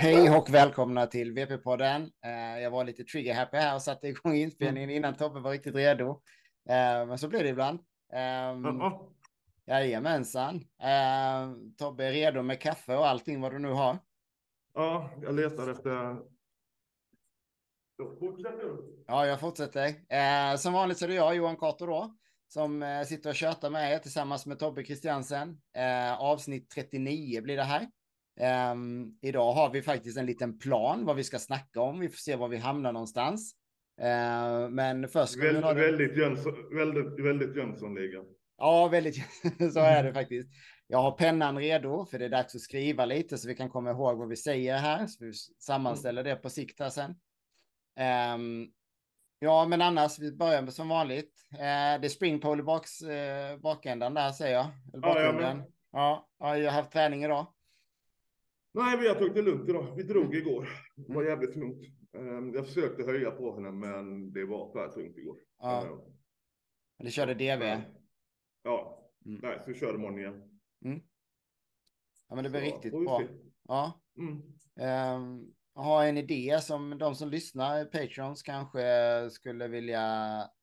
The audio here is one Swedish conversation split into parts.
Hej och välkomna till VP-podden. Eh, jag var lite trigger happy här och satte igång inspelningen innan Tobbe var riktigt redo. Eh, men så blir det ibland. Uh-oh. Jajamensan. Uh, Tobbe är redo med kaffe och allting vad du nu har. Ja, jag letar efter... Ja, jag fortsätter. Uh, som vanligt så är det jag, Johan Cato då, som sitter och tjötar med er tillsammans med Tobbe Christiansen. Avsnitt 39 blir det här. Um, idag har vi faktiskt en liten plan vad vi ska snacka om. Vi får se var vi hamnar någonstans. Uh, men först... Väl, väldigt, Jönsson, väldigt, väldigt Jönssonligan. Ja, väldigt. så är det faktiskt. Jag har pennan redo för det är dags att skriva lite så vi kan komma ihåg vad vi säger här. Så vi sammanställer det på sikt här sen. Um, ja, men annars, vi börjar med som vanligt. Uh, det är springpole i baks, uh, bakändan där säger jag. Ja, ja, men... ja, jag har haft träning idag. Nej, vi har tagit det lugnt idag. Vi drog igår. Det var jävligt tungt. Um, jag försökte höja på henne, men det var för tungt igår. Ja. Uh, du körde DV? Ja, mm. nej, så vi kör imorgon igen. Mm. Ja, men det blir så, riktigt bra. Ja. Mm. Um, ha en idé som de som lyssnar, Patreons, kanske skulle vilja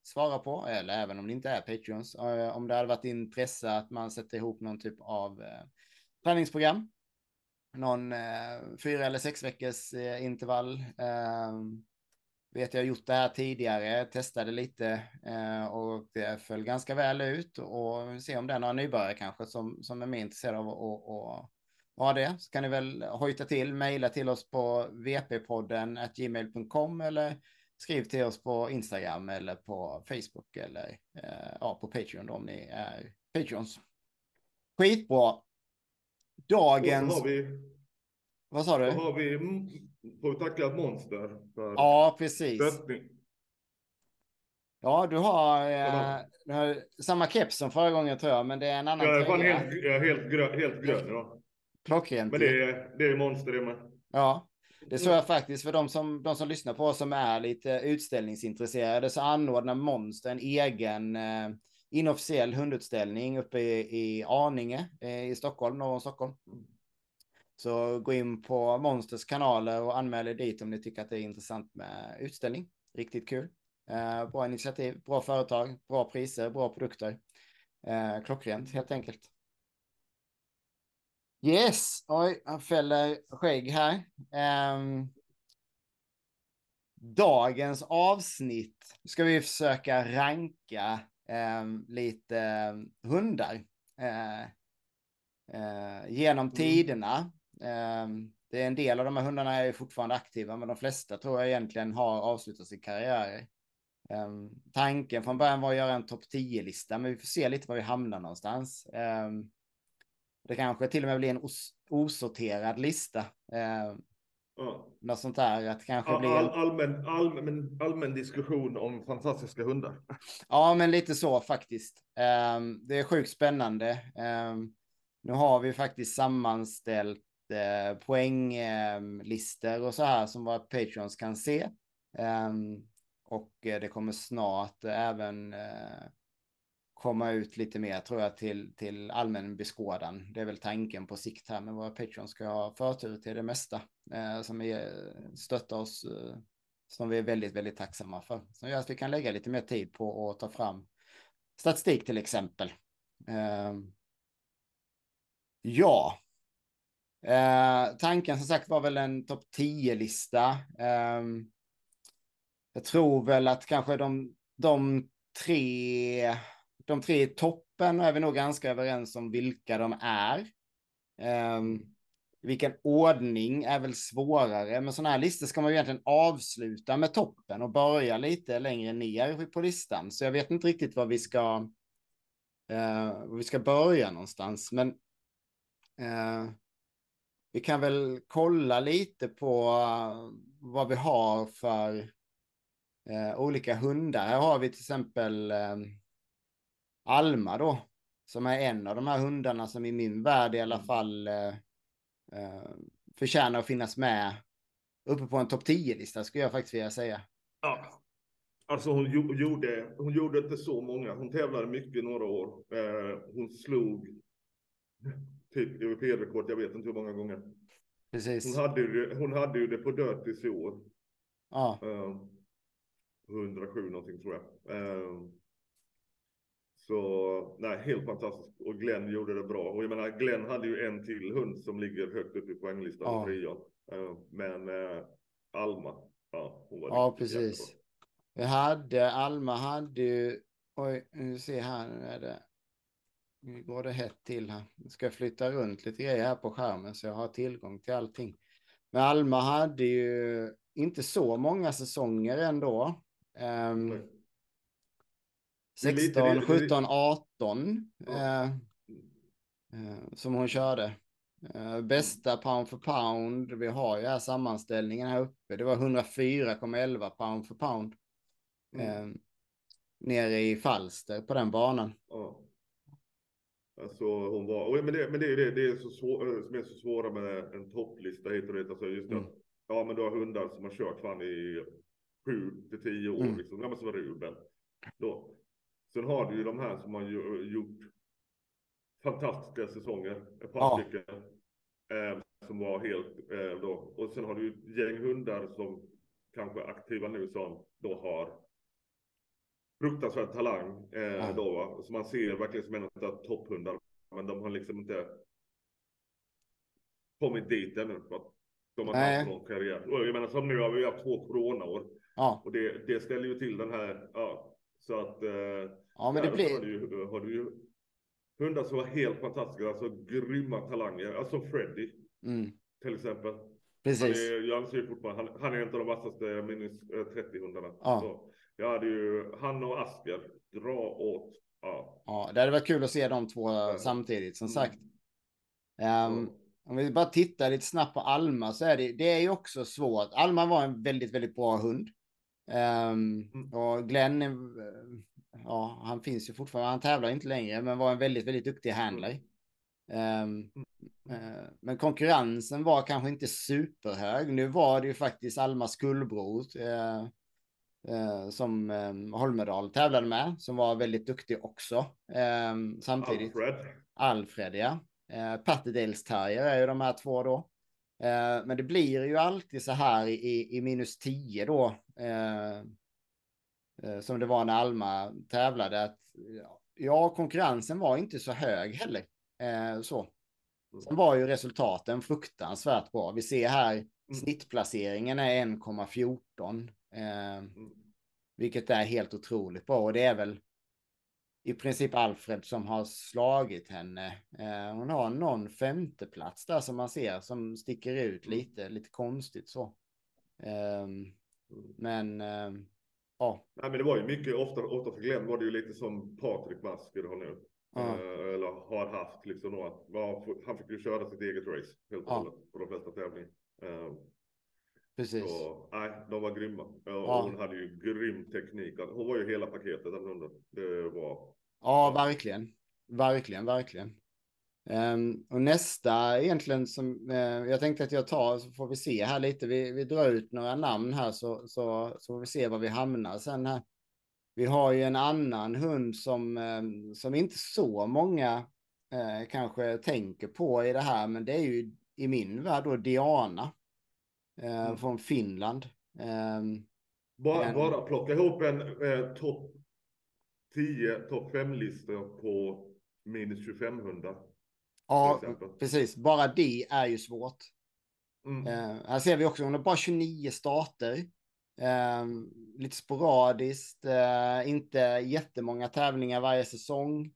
svara på, eller även om det inte är Patreons, om det hade varit intresse att man sätter ihop någon typ av uh, träningsprogram. Någon eh, fyra eller sex veckors eh, intervall. Eh, vet jag gjort det här tidigare, testade lite eh, och det föll ganska väl ut och se om det är några nybörjare kanske som, som är mer intresserade av att ha det. Så kan ni väl hojta till, mejla till oss på vppodden gmail.com eller skriv till oss på Instagram eller på Facebook eller eh, ja, på Patreon om ni är Patreons. Skitbra. Dagens... Vad sa du? Har vi får vi tacka ett monster Ja, precis. Stöttning. Ja, du har, eh, du har samma keps som förra gången tror jag, men det är en annan Jag är helt, jag är helt, grön, helt grön idag. Klockrent. Men det är, det är monster det med. Ja, det tror jag faktiskt för de som, de som lyssnar på oss som är lite utställningsintresserade så anordnar Monster en egen eh, inofficiell hundutställning uppe i, i Arninge eh, i Stockholm, norr om Stockholm. Så gå in på Monsters kanaler och anmäl er dit om ni tycker att det är intressant med utställning. Riktigt kul. Eh, bra initiativ, bra företag, bra priser, bra produkter. Eh, klockrent helt enkelt. Yes, oj, han fäller skägg här. Um, dagens avsnitt ska vi försöka ranka lite um, hundar uh, uh, genom mm. tiderna. Ehm, det är en del av de här hundarna är fortfarande aktiva, men de flesta tror jag egentligen har avslutat sin karriär. Tanken från början var att göra en topp 10-lista, men vi får se lite var vi hamnar någonstans. Det kanske till och med blir en os osorterad lista. Um, ja. Något sånt där. Att kanske all, blir... all, allmän, allmän, allmän diskussion om fantastiska hundar. Ja, men lite så faktiskt. det är sjukt spännande. nu har vi faktiskt sammanställt eh, poänglistor och så här som våra patrons kan se. Um, och eh, det kommer snart även eh, komma ut lite mer tror jag till, till allmän beskådan. Det är väl tanken på sikt här, men våra patreons ska ha förtur till det mesta eh, som är, stöttar oss, eh, som vi är väldigt, väldigt tacksamma för. Som gör att vi kan lägga lite mer tid på att ta fram statistik till exempel. Eh, ja, Eh, tanken som sagt var väl en topp 10-lista. Eh, jag tror väl att kanske de, de tre, de tre i toppen är vi nog ganska överens om vilka de är. Um, vilken ordning är väl svårare, men sådana här listor ska man ju egentligen avsluta med toppen och börja lite längre ner på listan. Så jag vet inte riktigt var vi ska, uh, var vi ska börja någonstans, men uh, vi kan väl kolla lite på uh, vad vi har för uh, olika hundar. Här har vi till exempel uh, Alma då, som är en av de här hundarna som i min värld i alla mm. fall förtjänar att finnas med uppe på en topp 10-lista skulle jag faktiskt vilja säga. Ja, alltså hon gjorde, hon gjorde inte så många. Hon tävlade mycket några år. hon slog typ EVP-rekord, jag vet inte hur många gånger. Precis. Hon hade ju hon hade ju det på Dirtys i år. Ja. Um, 107 någonting tror jag. Um, så nej, helt fantastiskt. Och Glenn gjorde det bra. Och jag menar, Glenn hade ju en till hund som ligger högt upp i poänglistan ja. Fria. Uh, men uh, Alma, ja, hon var Ja, precis. Jättebra. Vi hade, Alma hade ju, oj, nu ser här, nu är det, nu går det hett till här. Nu ska jag flytta runt lite grejer här på skärmen så jag har tillgång till allting. Men Alma hade ju inte så många säsonger ändå. Um, 16, 17, 18 eh, eh, som hon körde. Eh, bästa pound for pound, vi har ju här sammanställningen här uppe, det var 104,11 pound for pound. Mm. Eh, nere i Falster på den banan. Ja. Alltså hon var, men det, men det, det, det är så svårt, eh, som är så svåra med en topplista hit och dit. Alltså just mm. att, ja men du har hundar som har kört fan i sju till tio år mm. liksom. Ja men som Ruben. Då. Sen har du ju de här som har gjort fantastiska säsonger, ett par ja. stycken. Eh, som var helt eh, då. Och sen har du ett gäng hundar som kanske är aktiva nu som då har fruktansvärd talang eh, ja. då, va? som man ser verkligen som en av topphundar. Men de har liksom inte kommit dit ännu. För att de har Nej. haft någon karriär. Och jag menar som nu har vi haft två coronaår. Ja. Och det, det ställer ju till den här, ja, så att. Eh, ja, men det blir. Har du, ju, har du ju hundar som var helt fantastiska, alltså grymma talanger. Alltså Freddy mm. till exempel. Precis. Är, jag anser fortfarande, han, han är en av de vassaste minus 30 hundarna. Ja. Så jag hade ju han och Asker dra åt. Ja. ja, det hade varit kul att se de två ja. samtidigt som mm. sagt. Um, om vi bara tittar lite snabbt på Alma så är det, det är ju också svårt. Alma var en väldigt, väldigt bra hund. Um, mm. Och Glenn, ja, han finns ju fortfarande, han tävlar inte längre, men var en väldigt, väldigt duktig handler. Um, uh, men konkurrensen var kanske inte superhög. Nu var det ju faktiskt Almas kullbror uh, uh, som um, Holmedal tävlade med, som var väldigt duktig också. Um, samtidigt. Alfred. Alfred, ja. Uh, Patterdales Terrier är ju de här två då. men det blir ju alltid så här i, i minus 10 då. Eh, som det var när Alma tävlade. Att, ja, konkurrensen var inte så hög heller. Eh, så. Sen var ju resultaten fruktansvärt bra. Vi ser här mm. snittplaceringen är 1,14. Eh, mm. vilket är helt otroligt bra. Och det är väl i princip Alfred som har slagit henne. Hon har någon femteplats där som man ser som sticker ut mm. lite, lite konstigt så. Eh, men eh, Ja. Nej, men det var ju mycket, ofta, ofta för Glenn var det ju lite som Patrik Masker har nu. Ja. Eh, eller har haft liksom då att ja, han fick ju köra sitt eget race helt och ja. hållet på de flesta tävlingar. Eh, Precis. Så, nej, de var grymma. Ja. Hon hade ju grym teknik. Hon var ju hela paketet den hunden. Det var. Ja, verkligen. Verkligen, verkligen. Um, och nästa egentligen som uh, jag tänkte att jag tar så får vi se här lite. Vi, vi drar ut några namn här så, så, så får vi se var vi hamnar sen här. Vi har ju en annan hund som, um, som inte så många uh, kanske tänker på i det här, men det är ju i min värld då Diana uh, mm. från Finland. Um, bara, en... bara plocka ihop en eh, topp 10, topp 5-lista på minus 25 hundar. Ja, precis. Bara det är ju svårt. Mm. Uh, här ser vi också, hon har bara 29 starter. Uh, lite sporadiskt, uh, inte jättemånga tävlingar varje säsong.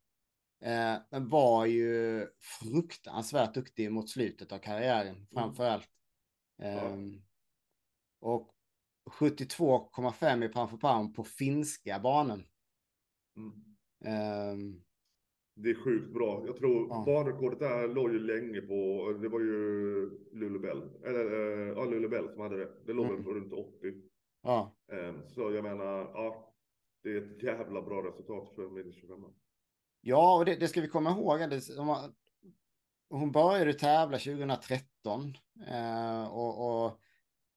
men var ju fruktansvärt duktig mot slutet av karriären, framför allt. Mm. Och 72,5 i pound för pound på finska banan. Mm det är sjukt bra. Jag tror ja. banrekordet där låg ju länge på, det var ju Lulebell, eller eh, ja, Lulebell som hade det. Det låg mm. väl runt 80. Ja. Ehm, så jag menar, ja, det är ett jävla bra resultat för minus 25. Ja, och det, det, ska vi komma ihåg. hon började tävla 2013 eh, och, och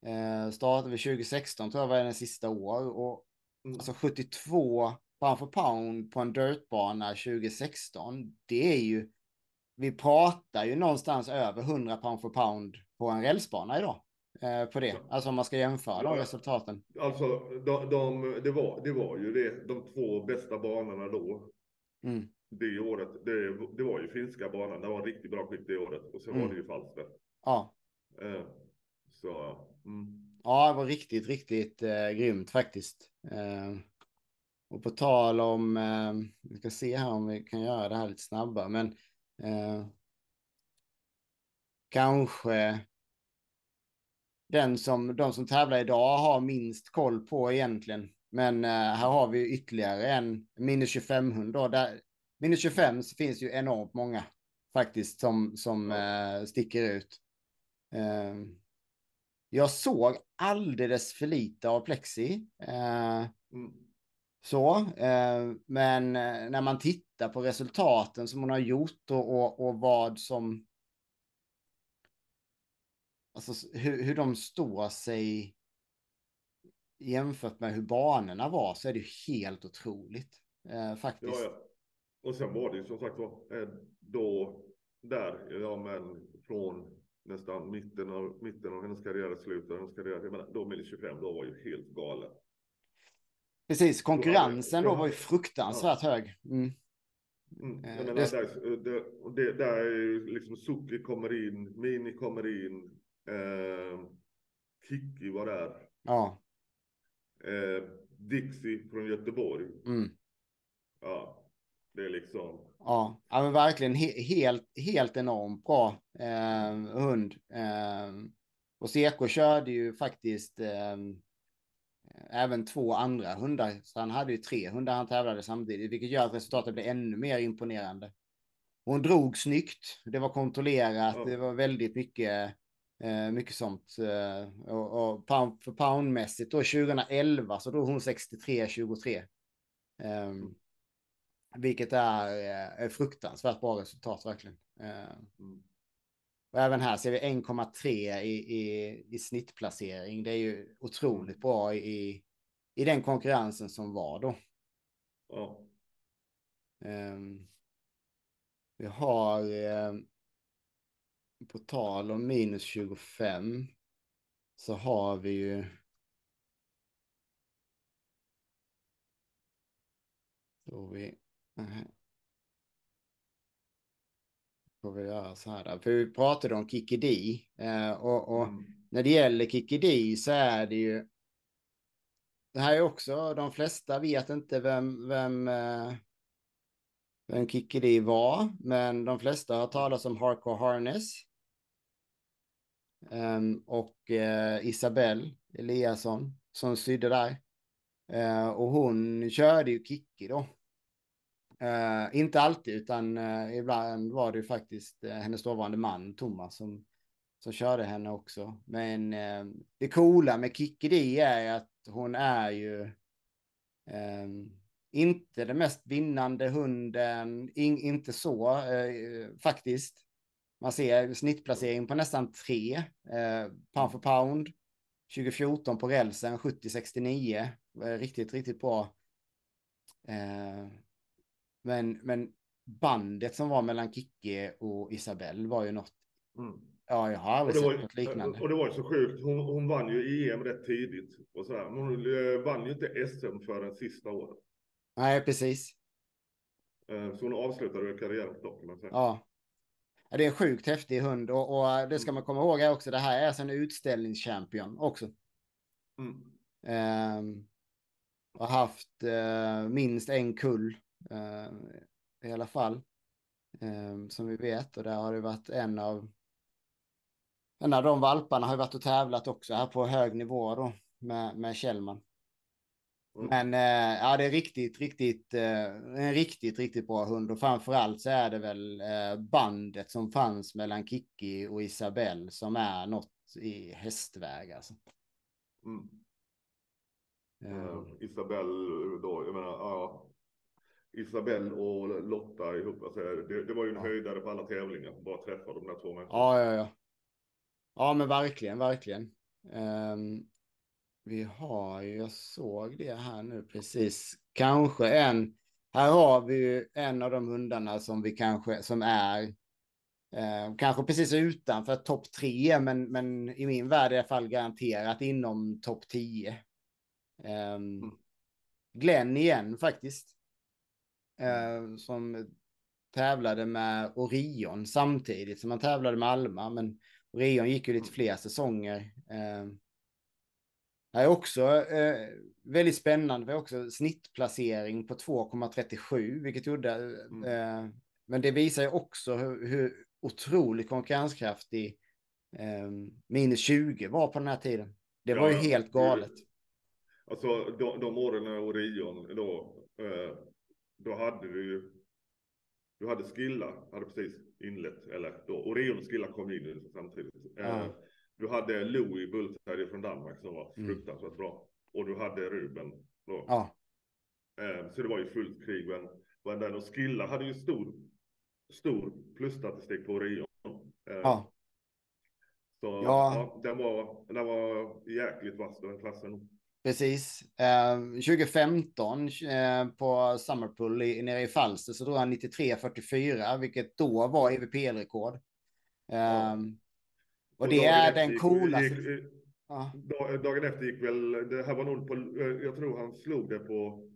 eh, startade 2016 tror jag var hennes sista år. Och mm. alltså 72 pound for pound på en dirtbana 2016, det är ju vi pratar ju någonstans över 100 pound för pound på en rälsbana idag. Eh, på det, alltså om man ska jämföra de resultaten. Alltså, de, de, det, var, det var ju det, de två bästa banorna då. Mm. Det året, det, det var ju finska banan, det var riktigt bra skick det året. Och sen mm. var det ju Falster. Ja. Eh, så, mm. Ja, det var riktigt, riktigt eh, grymt faktiskt. Eh, och på tal om, eh, vi ska se här om vi kan göra det här lite snabbare, men eh, kanske den som, de som tävlar idag har minst koll på egentligen. Men eh, här har vi ytterligare en minus 25 hund då. Där, minus 25 så finns ju enormt många faktiskt som, som eh, sticker ut. Eh, jag såg alldeles för lite av Plexi. Eh, mm. Så, eh, men eh, när man tittar på resultaten som hon har gjort och, och, och vad som alltså hur, hur de står sig jämfört med hur banorna var så är det ju helt otroligt eh, faktiskt. Ja, ja. Och sen var det ju som sagt var eh, då där, ja men från nästan mitten av, mitten av hennes karriär, slutet av hennes karriär, jag menar, då med 25, då var ju helt galet. Precis, konkurrensen då var ju fruktansvärt hög. Mm. Mm, jag menar, det... Där, det, det, där liksom Suki kommer in, Mini kommer in, Eh, Kiki var där. Ja. Eh, Dixie från Göteborg. Mm. Ja, det är liksom. Ja, ja men verkligen he helt, helt enormt bra eh, hund. Eh, och Seko körde ju faktiskt eh, även två andra hundar. Så han hade ju tre hundar han tävlade samtidigt, vilket gör att resultatet blev ännu mer imponerande. Hon drog snyggt. Det var kontrollerat. Ja. Det var väldigt mycket Eh, mycket sånt. Eh, och, och pound för poundmässigt då 2011 så drog hon 63-23. Eh, vilket är, är fruktansvärt bra resultat verkligen. Mm. Och även här ser vi 1,3 i, i, i snittplacering. Det är ju otroligt bra i, i den konkurrensen som var då. Ja. Um, vi har um, på tal om minus 25 så har vi ju Då vi... Får vi göra så här där. För vi pratade om Kikidi. Eh, och, och mm. när det gäller Kikidi så är det ju... Det här är också, de flesta vet inte vem, vem, eh, vem Kikidi var. Men de flesta har talat om Hardcore Harness. Um, och uh, Isabelle Eliasson som sydde där. Uh, och hon körde ju Kikki då. Uh, inte alltid, utan eh, ibland var det ju faktiskt eh, hennes dåvarande man Thomas som, som körde henne också. Men det coola med Kikki D är att hon är ju ehm, inte den mest vinnande hunden, in, inte så faktiskt. Man ser snittplacering på nästan tre eh, pound for pound. 2014 på rälsen 70-69. Riktigt, riktigt bra. Men, men bandet som var mellan Kicke och Isabelle var ju något. Mm. Ja, jag har aldrig sett något liknande. Och det var ju så sjukt. Hon, hon vann ju EM rätt tidigt. Och så här. Hon eh, vann ju inte SM förrän sista året. Nej, precis. Eh, så hon avslutade karriären på dock. Ja, det är en sjukt häftig hund och, och, det ska man komma ihåg också. Det här är alltså en utställningschampion också. Mm. Um, har haft uh, minst en kull i alla fall. Um, som vi vet och där har det varit en av en av de valparna har varit och tävlat också här på hög nivå då med, med Kjellman. Mm. Men eh, ja, det är riktigt, riktigt, eh, en riktigt, riktigt bra hund och framförallt så är det väl eh, bandet som fanns mellan Kiki och Isabelle som är något i hästväg alltså. Mm. Uh, Isabelle då, jag menar, ja. Isabelle och Lotta ihop, alltså, det, det var ju en ja. höjdare på alla tävlingar, bara träffa de där två människorna. Ja, ja, ja. Ja, men verkligen, verkligen. Um, vi har ju, jag såg det här nu precis, kanske en, här har vi ju en av de hundarna som vi kanske, som är Eh, kanske precis utanför topp tre, men, men i min värld i alla fall garanterat inom topp tio. Eh. Glenn igen faktiskt. Eh, som tävlade med Orion samtidigt som han tävlade med Alma, men Orion gick ju lite mm. fler säsonger. Eh, det är också eh, väldigt spännande. Vi har också snittplacering på 2,37, vilket gjorde... Mm. Eh, men det visar ju också hur, hur otroligt konkurrenskraftig eh, minus 20 var på den här tiden. Det var ja, ju helt galet. Alltså de, de åren när Orion då, eh, då hade du ju, du hade Skilla, hade precis inlett, eller då, Orion och Skilla kom in samtidigt. Eh, du hade Louis Bultberg från Danmark som var mm. fruktansvärt bra. Och du hade Ruben då. Ja. Eh, så det var ju fullt krig. Men, men den och Skilla hade ju stor, stor plusstatistik på Orion. Eh, ja. Så ja. ja, den, var, den var jäkligt vass den klassen. Precis. Eh, 2015 eh, på Summerpool i, nere i Falster så drog han 93-44, vilket då var EVPL-rekord. Ja. Ehm, och, det är den coolaste. Gick, ja. Dagen efter gick väl, det här var nog på, jag tror han slog det på.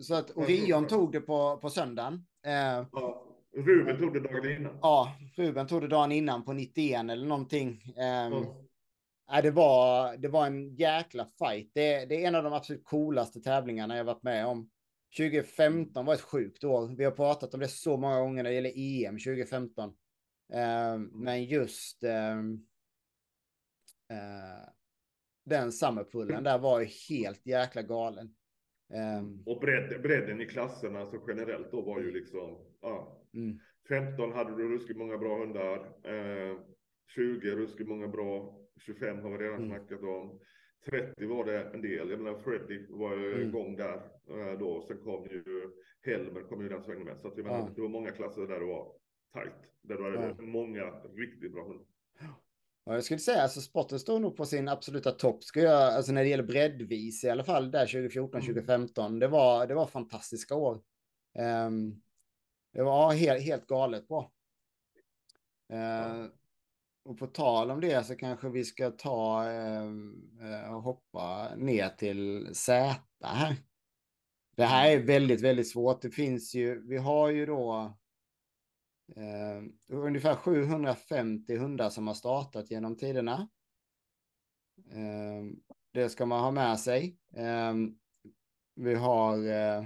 Så att Orion tog det på, på söndagen. Eh, ja. Ruben tog det dagen innan. Ja, Ruben tog det dagen innan på 91 eller någonting. Um, ja. det, var, det var en jäkla fight. Det, det är en av de absolut coolaste tävlingarna jag varit med om. 2015 var ett sjukt år. Vi har pratat om det så många gånger när det gäller EM 2015. Uh, men just uh, uh, den summerpullen där var ju helt jäkla galen. Um, och bredd, bredden i klasserna alltså generellt då var ju liksom, ja. Mm. 15 hade du ruskigt många bra hundar. 20 ruskigt många bra. 25 har vi redan mm. snackat om. 30 var det en del. Jag menar Freddy var ju mm. igång där då. Sen kom ju Helmer kom ju den svängen med. Så att menar, ja. det var många klasser där det var tajt. Där var det ja. många riktigt bra hundar. Ja, jag skulle säga alltså spotten står nog på sin absoluta topp. Ska jag, alltså när det gäller breddvis i alla fall där 2014, 2015. Mm. Det var, det var fantastiska år. Um, det var helt, helt galet bra. Uh. Och på tal om det så kanske vi ska ta eh, eh, och hoppa ner till Z här. Det här är väldigt, väldigt svårt. Det finns ju, vi har ju då Eh, ungefär 750 hundar som har startat genom tiderna. Eh, det ska man ha med sig. Eh, vi har... Eh,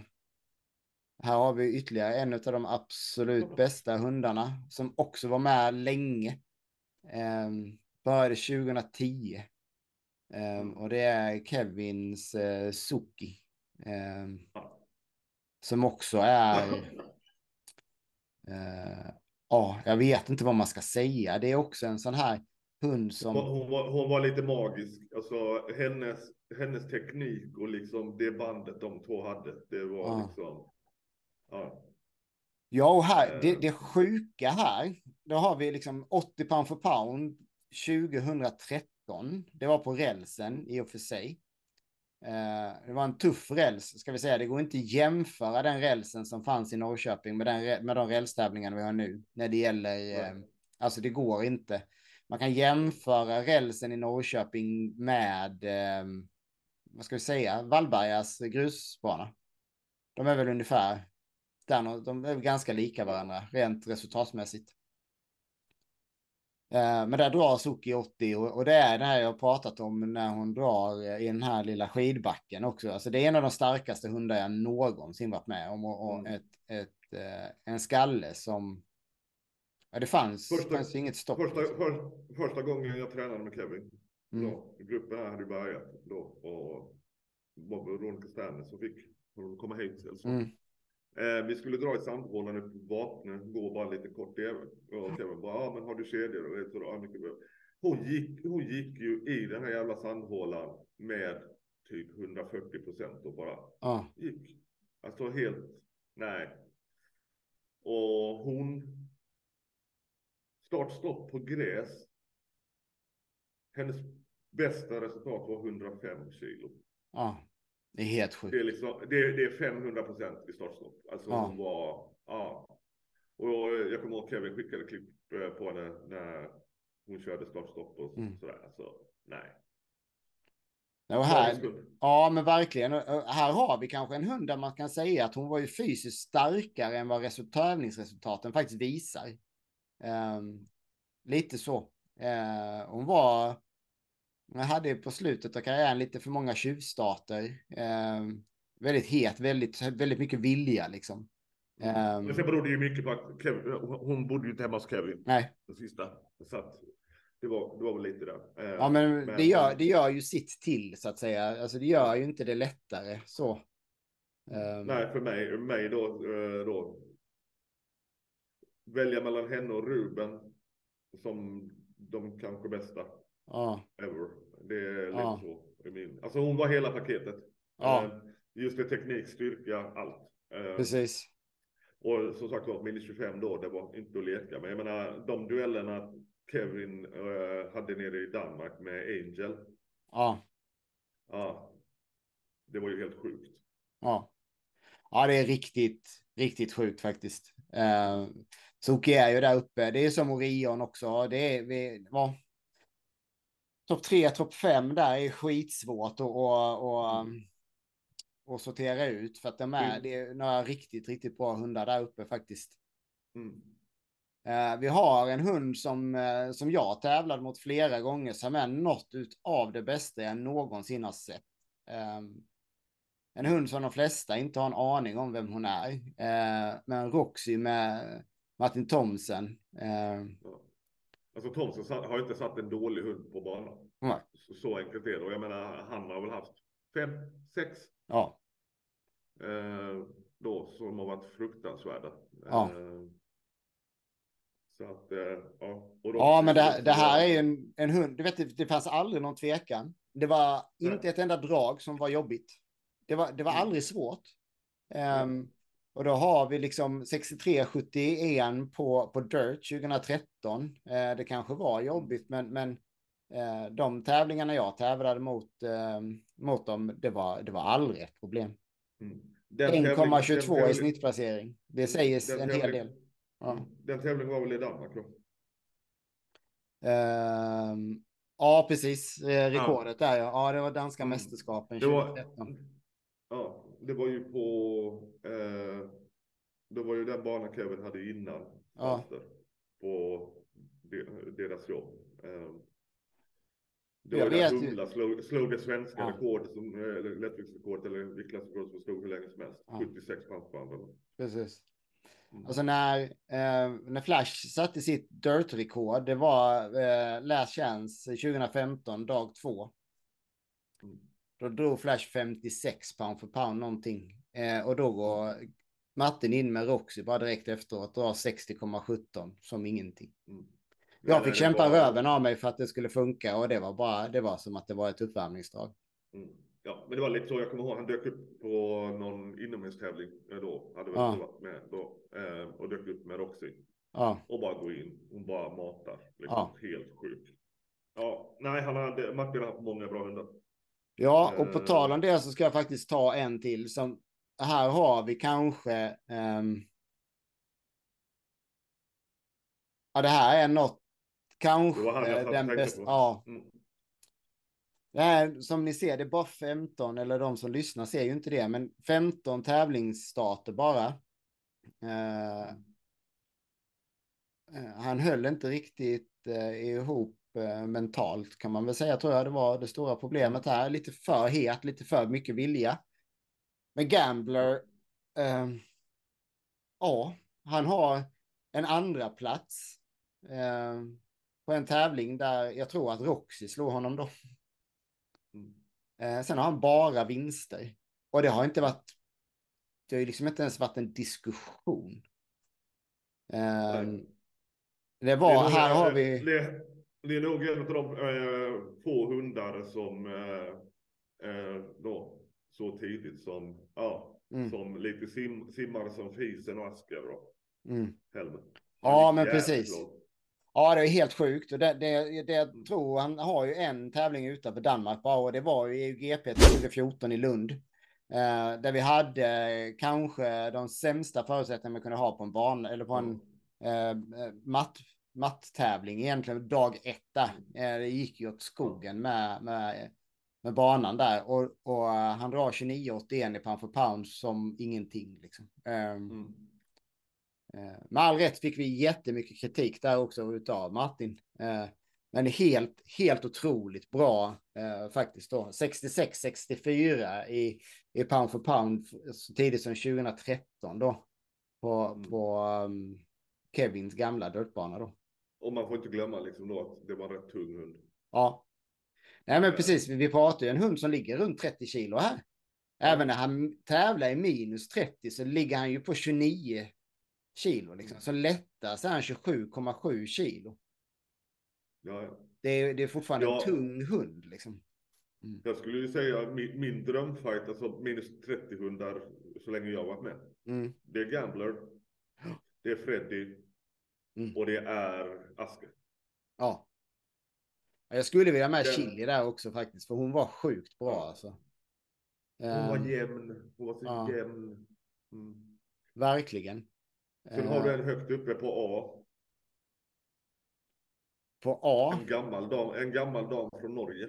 här har vi ytterligare en av de absolut bästa hundarna som också var med länge. Eh, började 2010. Um, och det är Kevins uh, Suki. Um, som också är Uh, ja, jag vet inte vad man ska säga. Det är också en sån här hund som... Hon, hon, var, hon var, lite magisk. Alltså hennes, hennes teknik och liksom det bandet de två hade. Det var ja. liksom... Ja. Ja, och här, det, eh. det sjuka här, då har vi liksom 80 pound för pound 2013. Det var på rälsen i och för sig. Eh, det var en tuff räls, ska vi säga. Det går inte att jämföra den rälsen som fanns i Norrköping med, den, med de rälstävlingarna vi har nu. När det gäller, mm. alltså det går inte. Man kan jämföra rälsen i Norrköping med, vad ska vi säga, Vallbergas grusbana. De är väl ungefär, de är ganska lika varandra rent resultatmässigt. Eh, men där drar Suki 80 och, det är det här jag har pratat om när hon drar i den här lilla skidbacken också. Alltså det är en av de starkaste hundar jag någonsin varit med om och, mm. ett, ett, eh, en skalle som Ja, det fanns, första, fanns inget stopp. Första, för, första gången jag tränade med Kevin, mm. då, gruppen här hade börjat då och Veronica Sternes som fick komma hit. Alltså. Mm. Eh, vi skulle dra i sandhålan upp Vapnö, gå bara lite kort. Och Kevin bara, ja men har du kedjor? Och du, ja, mycket bra. Hon gick, hon gick ju i den här jävla sandhålan med typ 140 procent och bara ah. gick. Alltså helt, nej. Och hon startstopp på gräs. Hennes bästa resultat var 105 kilo. Ah. Det är helt sjukt. Det är, liksom, det, det är 500 procent i startstopp. Alltså ja. hon var, ja. Och jag kommer ihåg Kevin skickade klipp på henne när hon körde startstopp och mm. sådär. Så nej. Och här, ja, men verkligen. Här har vi kanske en hund där man kan säga att hon var ju fysiskt starkare än vad tävlingsresultaten faktiskt visar. Um, lite så. Uh, hon var, hon hade på slutet av karriären lite för många tjuvstarter. Uh, väldigt het, väldigt, väldigt mycket vilja liksom. Um, men sen berodde ju mycket på att Kevin, hon bodde ju inte hemma hos Kevin. Nej. Den sista. Så att det var, det var väl lite där. Uh, ja, men, men, det, gör, det gör ju sitt till så att säga. Alltså det gör ju inte det lättare så. Um, nej, för mig, mig då, eh, då välja mellan henne och Ruben som de kanske bästa ja. ever. Det är lite ja. så. Alltså hon var hela paketet. Ja. Eh, just det, teknik, styrka, allt. Eh, Precis. Och som sagt var, minus 25 då, det var inte att leka med. Jag menar, de duellerna Kevin uh, hade nere i Danmark med Angel. Ja. Ja. Det var ju helt sjukt. Ja. Ja, det är riktigt, riktigt sjukt faktiskt. Uh, Soki är ju där uppe. Det är som Orion också. Det är vi, ja. Topp tre, topp fem där är skitsvårt att och, och, mm. och sortera ut för att de är, mm. det är några riktigt, riktigt bra hundar där uppe faktiskt. Mm. Uh, vi har en hund som, uh, som jag tävlade mot flera gånger som är något av det bästa jag någonsin har sett. Um, en hund som de flesta inte har en aning om vem hon är. Uh, men Roxy med Martin Thomsen. Eh... Alltså Thomsen har inte satt en dålig hund på banan. Nej. Så, så enkelt är det. Och jag menar, han har väl haft fem, sex. Ja. Eh, då som har varit fruktansvärda. Ja. Eh, så att, eh, ja. ja, men det, det, här är ju en, en hund. Du vet, det, det fanns aldrig någon tvekan. Det var inte Nej. ett enda drag som var jobbigt. Det var, det var mm. aldrig svårt. Um, och då har vi liksom 63-71 på, på Dirt 2013. Eh, det kanske var jobbigt, men, men eh, de tävlingarna jag tävlade mot, eh, mot dem, det var, det var aldrig ett problem. Mm. 1,22 i snittplacering. Det sägs en tävling, hel del. Ja. Mm. Den tävlingen var väl i Danmark då? Um, ja, precis. Eh, rekordet ja. där ja. Ja, det var danska mm. mästerskapen 2013. ja, det var ju på, eh, det var ju den banan Kevin hade innan. Ja. På deras jobb. Eh, det var där Humla slog, slog det svenska ja. rekordet, som, eller lättviktsrekordet eller viktklassrekordet som stod hur länge som helst. Ja. 76 pounds Precis. Mm. Alltså när, eh, när Flash satte sitt dirt-rekord, det var eh, Last Chance 2015, dag två. Mm. Då drog Flash 56 pound för pound någonting. Eh, och då går Martin in med Roxy bara direkt efteråt drar 60,17 som ingenting. Mm. Jag fick kämpa var... röven av mig för att det skulle funka och det var bara, det var som att det var ett uppvärmningsdrag. Mm. Ja, men det var lite så. Jag kommer ihåg han dök upp på någon inomhustävling eh, då. Hade väl ja. varit med då. Eh, och dök upp med Roxy. Ja. Och bara gå in. Hon bara matar. Liksom, ja. Helt sjukt. Ja, nej, han hade, Martin har haft många bra hundar. Ja, och på eh. tal om det så ska jag faktiskt ta en till som här har vi kanske. Um, ja, det här är något. Kanske den bästa. Ja. Mm. Det här, som ni ser, det är bara 15, eller de som lyssnar ser ju inte det, men 15 tävlingsstarter bara. Uh, han höll inte riktigt uh, ihop mentalt kan man väl säga, tror jag det var det stora problemet här. Lite för het, lite för mycket vilja. Men Gambler, eh, ja, han har en andra plats eh, på en tävling där jag tror att Roxy slår honom då. Eh, sen har han bara vinster. Och det har inte varit, det har ju liksom inte ens varit en diskussion. Eh, det var, här har vi... Det, är nog en av de eh, få hundar som eh, eh, då så tidigt som, ja, mm. som lite sim, simmare som Fisen och Asker och mm. Helmen. Ja, men precis. Ja, det är helt sjukt. Och det, det, det jag mm. tror, han har ju en tävling utanför Danmark bara, och det var ju GP 2014 i Lund. Eh, där vi hade kanske de sämsta förutsättningarna man kunde ha på en bana, eller på en, eh, matt, matttävling egentligen dag ett där. Eh, det gick ju åt skogen med, med, med banan där och, och uh, han drar 29,81 i pound for pound som ingenting liksom. Um, mm. uh, med all rätt fick vi jättemycket kritik där också utav Martin. Men helt, helt otroligt bra eh, faktiskt då. 66-64 i, i pound for pound så tidigt som 2013 då. På, mm. på um, Kevins gamla dirtbana då. Och man får inte glömma liksom då att det var en rätt tung hund. Ja. Nej men precis, vi pratar ju en hund som ligger runt 30 kilo här. Även när han tävlar i minus 30 så ligger han ju på 29 kilo liksom. Så lättast är han 27,7 kilo. Ja, ja. Det, är, det är fortfarande ja. en tung hund liksom. Mm. Jag skulle ju säga min, min drömfight, alltså minus 30 hundar så länge jag varit med. Mm. Det är Gambler, det är Freddy mm. och det är Aske. Ja. Jag skulle vilja med Den... Chili där också faktiskt, för hon var sjukt bra ja. alltså. Hon var ehm. jämn, hon var så ja. jämn. Mm. Verkligen. Sen har du en högt uppe på A på A. En gammal dam, en gammal dam från Norge.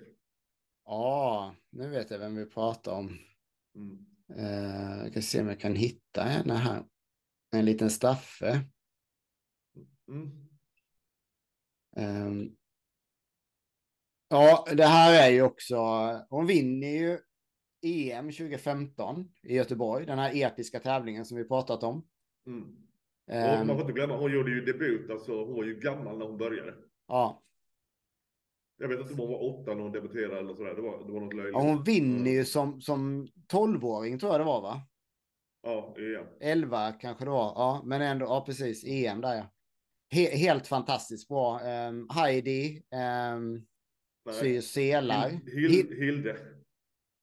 Ja, nu vet jag vem vi pratar om. Mm. Uh, jag ska se om jag kan hitta henne här. En liten Staffe. Mm. Um, ja, det här är ju också, hon vinner ju EM 2015 i Göteborg, den här episka tävlingen som vi pratat om. Mm. Och man får inte glömma, hon gjorde ju debut, alltså hon var ju gammal när hon började. Ja. Jag vet inte om hon var åtta när hon debuterade eller sådär. Det var, det var något löjligt. Ja, hon vinner ju som, som 12-åring tror jag det var va? Ja, EM. 11 kanske det var. Ja, men ändå, ja precis, EM där ja. He helt fantastiskt bra. Um, Heidi, um, syr selar. Hilde. Hilde.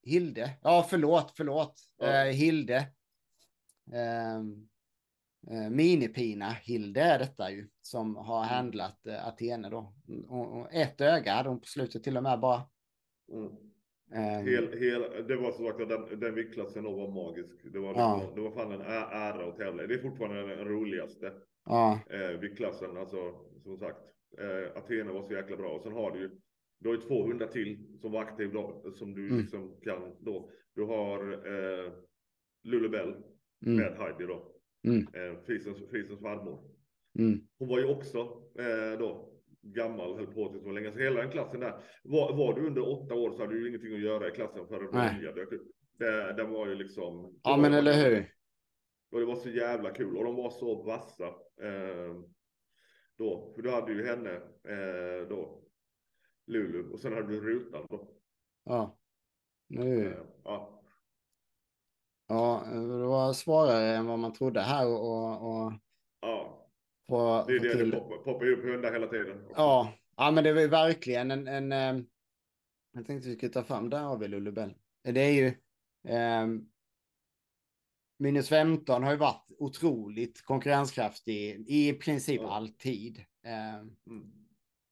Hilde. Ja, förlåt, förlåt. Ja. Uh, Hilde. Um, eh, Minipina Hilde är detta ju som har mm. handlat eh, Athene då. Och, och ett öga hade hon på slutet till och med bara. Mm. Um, hel, hel, det var så sagt den, den viktklassen var magisk. Det var, ja. det var fan en ära att tävla Det är fortfarande den roligaste ja. eh, viktklassen. Alltså som sagt, eh, Athene var så jäkla bra. Och sen har du ju, du har ju 200 till som var aktiv då, som du mm. liksom kan då. Du har eh, Lulebell mm. med Heidi då. Mm. Eh, Fisens, Fisens farmor. Mm. Hon var ju också eh, då gammal, höll på till så länge. Så hela den klassen där. Var, var du under åtta år så hade du ingenting att göra i klassen förrän början dök upp. Den var ju liksom. Ja, men eller hur? Och det var så jävla kul och de var så vassa. Eh, då, för du hade ju henne eh, då. Lulu och sen hade du rutan då. Ja. Nu. Eh, ja. Ja, det var svårare än vad man trodde här och... och ja, på, det är det, till... det poppar ju upp hundar hela tiden. Ja, ja men det var ju verkligen en... en eh, jag tänkte vi skulle ta fram, där har vi Lullebell. Det är ju... Eh, minus 15 har ju varit otroligt konkurrenskraftig i princip ja. alltid. Eh, mm.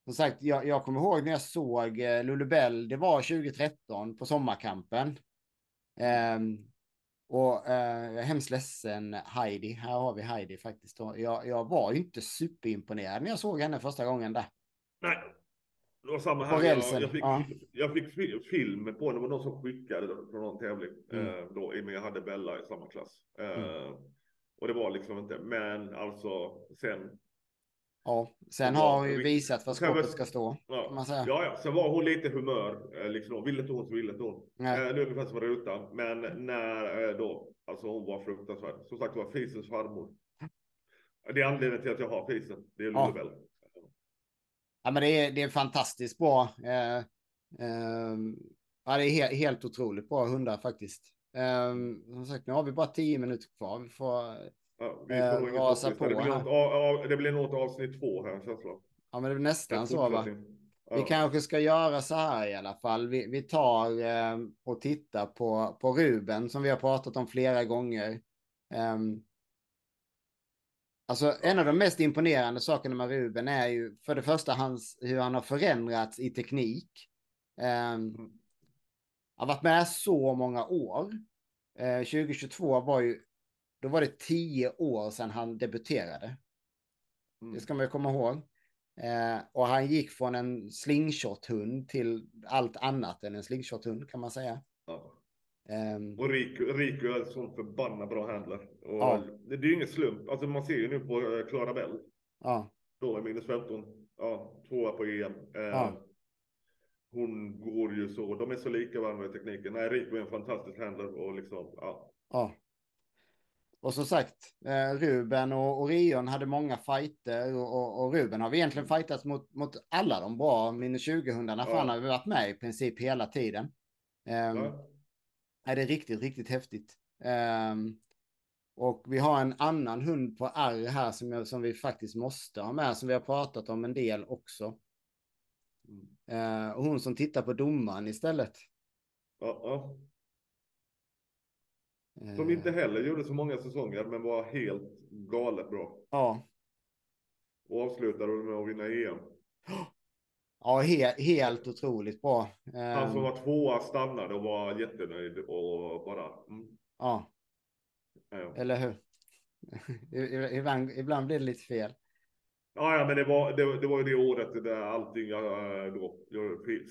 Som sagt, jag, jag kommer ihåg när jag såg eh, Lullebell, det var 2013 på sommarkampen. Um, och eh, jag är hemskt ledsen Heidi. Här har vi Heidi faktiskt. Jag, jag var ju inte superimponerad när jag såg henne första gången där. Nej, det var samma här. Jag, jag, fick, ja. jag fick film på det. Var någon som skickade från någon tävling. Mm. Eh, då, men jag hade Bella i samma klass. Eh, mm. Och det var liksom inte. Men alltså sen Ja, sen har hon ju visat vad skåpet ska stå. Ja. Ja, ja, sen var hon lite humör. Eh, liksom, ville inte hon så ville inte hon. Nej. Eh, nu ungefär som rutan. Men när eh, då, alltså hon var fruktansvärd. Som sagt var Fisens farmor. Det är anledningen till att jag har Fisen. Det är Lulebell. Ja. Ja, men det är, det är fantastiskt bra. Eh, eh, ja, det är helt, helt otroligt bra hundar faktiskt. Eh, som sagt, nu har vi bara tio minuter kvar. Vi får Ja, vi får eh, rasa på det, blir något, av, det blir något avsnitt två här känslan. Ja, men det är nästan så va? Ja. Vi kanske ska göra så här i alla fall. Vi, vi tar eh, och tittar på, på Ruben som vi har pratat om flera gånger. Um, alltså en av de mest imponerande sakerna med Ruben är ju för det första hans, hur han har förändrats i teknik. Um, har varit med så många år. Uh, 2022 var ju då var det tio år sedan han debuterade. Mm. Det ska man ju komma ihåg. Eh, och han gick från en slingshot-hund till allt annat än en slingshot-hund kan man säga. Um, och Riku, Riku är en sån förbannat bra handler. Och ja. Det är ju ingen slump. Alltså man ser ju nu på uh, Clara Bell. Ja. Då är minus 15. Ja, tvåa på EM. Uh, ja. Hon går ju så. De är så lika varandra i tekniken. Nej, Riku är en fantastisk handler och liksom, ja. Ja. Och som sagt, eh, Ruben och Orion hade många fighter och, och, och Ruben har vi egentligen mm. fightats mot, mot alla de bra minus 20 hundarna. Ja. Han har varit med i princip hela tiden. Um, ja. Är det riktigt, riktigt häftigt. Um, och vi har en annan hund på R här som, jag, som vi faktiskt måste ha med, som vi har pratat om en del också. Uh, och hon som tittar på domaren istället. Ja, ja. Som inte heller gjorde så många säsonger, men var helt galet bra. Ja. Och avslutade med att vinna EM. Ja, he helt otroligt bra. Han som ehm. var tvåa stannade och var jättenöjd och bara... Mm. Ja. ja. Eller hur? ibland, ibland blir det lite fel. Ja, ja men det var, det, det var ju det året där allting jag då,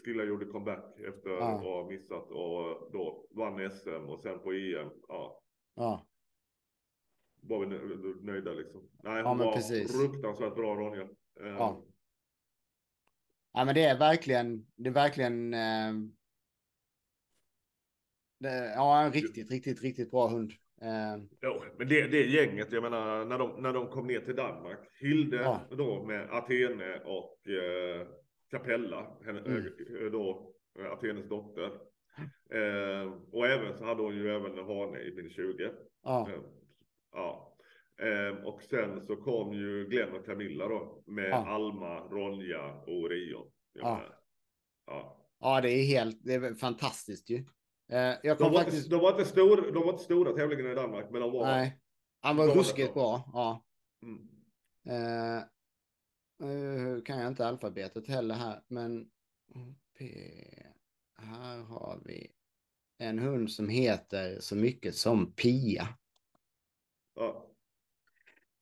Skilla gjorde comeback efter ja. att ha missat och då vann SM och sen på EM. Ja. ja. Var vi nöjda liksom. Nej, hon ja, var precis. fruktansvärt bra Ronja. Ja. Ja, men det är verkligen, det är verkligen. Eh, det, ja, en riktigt, riktigt, riktigt bra hund. Uh, jo, men det, det gänget, jag menar när de, när de kom ner till Danmark, Hilde ja. då med Athene och uh, Capella, henne, mm. uh, då Athenes dotter. Uh, och även så hade hon ju även Hane i min 20. Ja. ja. Och sen så kom ju Glenn och Camilla då med ja. Alma, Ronja och Orion. Ja. ja. ja, det är helt, det är fantastiskt ju. Eh, jag de, var faktiskt... inte, de, var inte stor, de var inte stora tävlingarna i Danmark, men de var... Nej, han var ruskigt bra. Ja. Mm. Eh, uh, kan jag inte alfabetet heller här, men P... Här har vi en hund som heter så mycket som Pia. Ja.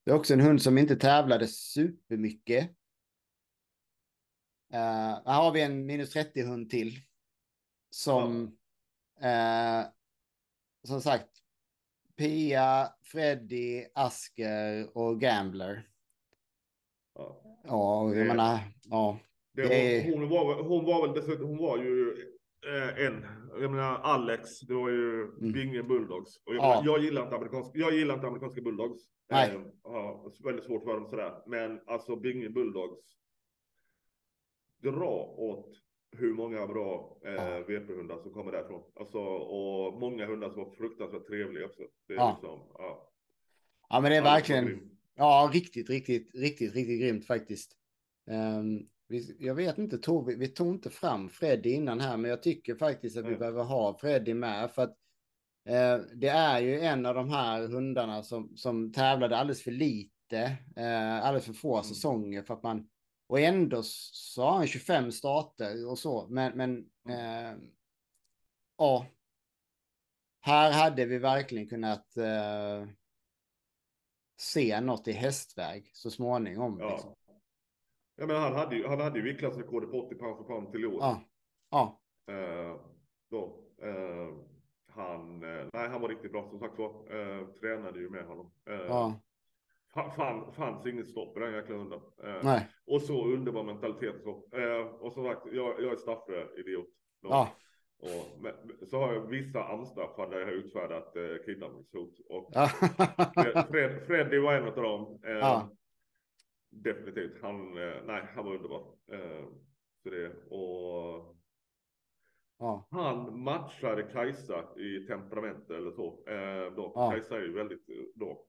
Det är också en hund som inte tävlade supermycket. Uh, här har vi en minus 30 hund till. Som Eh, som sagt, Pia, Freddy, Asker och Gambler. Ja, ja jag menar, ja. Det hon, hon, var, hon var väl dessutom, hon var ju eh, en, jag menar Alex, det var ju mm. Binge Bulldogs. Och jag, ja. jag, gillar inte amerikanska, jag gillar inte amerikanska Bulldogs. Nej. Eh, ja, väldigt svårt för dem sådär. Men alltså Binge Bulldogs, dra åt hur många bra eh, ja. VP-hundar som kommer därifrån. Alltså, och många hundar som var fruktansvärt trevliga också. Det är ja. Liksom, ja. ja, men det är verkligen, ja, riktigt, riktigt, riktigt, riktigt grymt faktiskt. Um, vi, jag vet inte, tog vi, vi tog inte fram Freddy innan här, men jag tycker faktiskt att vi mm. behöver ha Freddy med för att eh, det är ju en av de här hundarna som, som tävlade alldeles för lite, eh, alldeles för få mm. säsonger för att man och ändå så har han 25 starter och så. Men, men eh, ja. Här hade vi verkligen kunnat eh, se något i hästväg så småningom. Ja. Liksom. Ja, men han hade ju, han hade ju viktklassrekordet på 80 pound för pound till i år. Ja. ja. Eh, då, eh, han, eh, nej, han var riktigt bra som sagt var. Eh, tränade ju med honom. Eh, ja. Fan, fanns inget stopp i den jäkla hunden. Eh, och så underbar mentalitet. Så. Och som sagt, jag, jag är Staffre-idiot. Ja. Och, men, så har jag vissa anstraff där jag har utfärdat eh, kidnappningshot. Och Fred, Freddy var en av dem. Eh, ja. Definitivt. Han, eh, nej, han var underbar. Eh, så det, och ja. Han matchade Kajsa i temperament eller så. Eh, då. Ja. Kajsa är ju väldigt då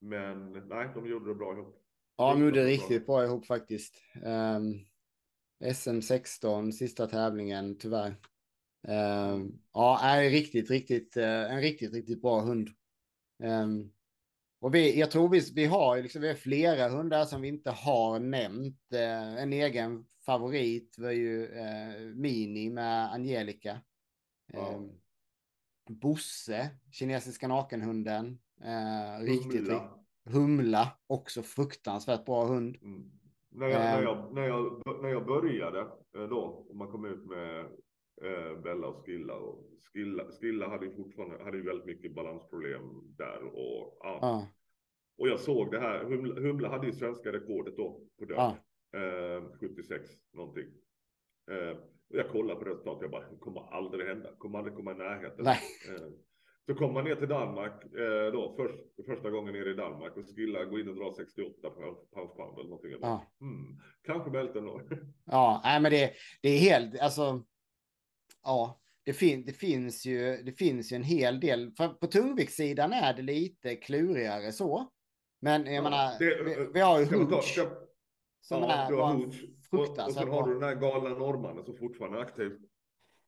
men nej, de gjorde det bra ihop. Ja, de gjorde det riktigt bra ihop faktiskt. Um, ehm, SM 16, sista tävlingen tyvärr. Um, ja, är riktigt, riktigt, uh, en riktigt, riktigt bra hund. Um, och vi, jag tror vi, vi har liksom, vi har flera hundar som vi inte har nämnt. Uh, en egen favorit var ju uh, Mini med Angelica. Ja. Bosse, kinesiska nakenhunden. Eh, riktigt, Humla, också fruktansvärt bra hund. Mm. När, jag, när, jag, när, jag, när jag började då, och man kom ut med eh, Bella och Skilla och Skilla, Skilla hade ju fortfarande hade ju väldigt mycket balansproblem där och ja. Ah. Och jag såg det här, Humla, Humla hade ju svenska rekordet då på död. Ah. Eh, 76 någonting. Eh, och jag kollade på resultatet, jag bara, det kommer aldrig hända, kommer aldrig komma i närheten. Nej. Eh, så kommer man ner till Danmark eh, då, först, första gången ner i Danmark och Skilla går in och drar 68 på pound eller någonting. Ja. Mm, kanske bälten då. Ja, nej men det, det är helt, alltså. Ja, det, fin, det, finns ju, det finns ju en hel del. För på tungviktssidan är det lite klurigare så. Men jag ja, menar, det, vi, vi, har ju Hooch. Som ja, är, du har Hooch. Och, och sen har du den här galna norrmannen som fortfarande är aktiv.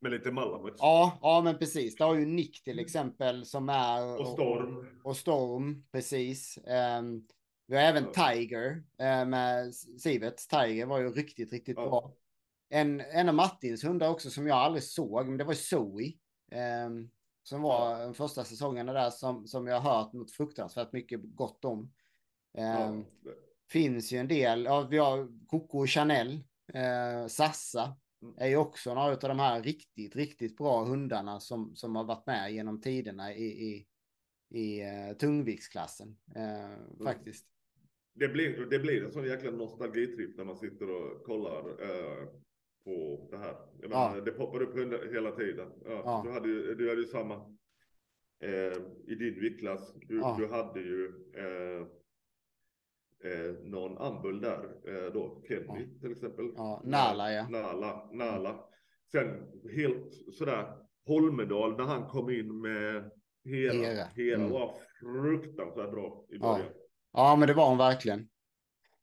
Med lite Malamut. Ja, ja, men precis. Det har ju Nick till exempel som är. Och Storm. Och, och Storm, precis. Um, vi har även Tiger uh, med Sivert. Tiger var ju riktigt, riktigt ja. bra. En, en av Martins hundar också som jag aldrig såg, men det var Zoe. Um, som var ja. den första säsongen där som, som jag har hört något fruktansvärt mycket gott om. Ja. Finns ju en del, ja, vi har Coco Chanel, uh, Sassa. Mm. är ju också några av de här riktigt, riktigt bra hundarna som, som har varit med genom tiderna i, i, i uh, tungviktsklassen. Mm. Faktiskt. Det blir, det blir en sån jäkla nostalgitripp när man sitter och kollar uh, på det här. Menar, ja. Det poppar upp hundar hela tiden. Ja, ja. Du, hade ju, du hade ju samma uh, i din viktklass. Du, du hade ju eh, någon ambull där eh, då, Kenny ja. till exempel. Ja, Nala ja. Nala, Nala. Sen helt sådär Holmedal när han kom in med hela, hela, hela mm. var fruktansvärt bra i början. Ja. ja, men det var hon verkligen.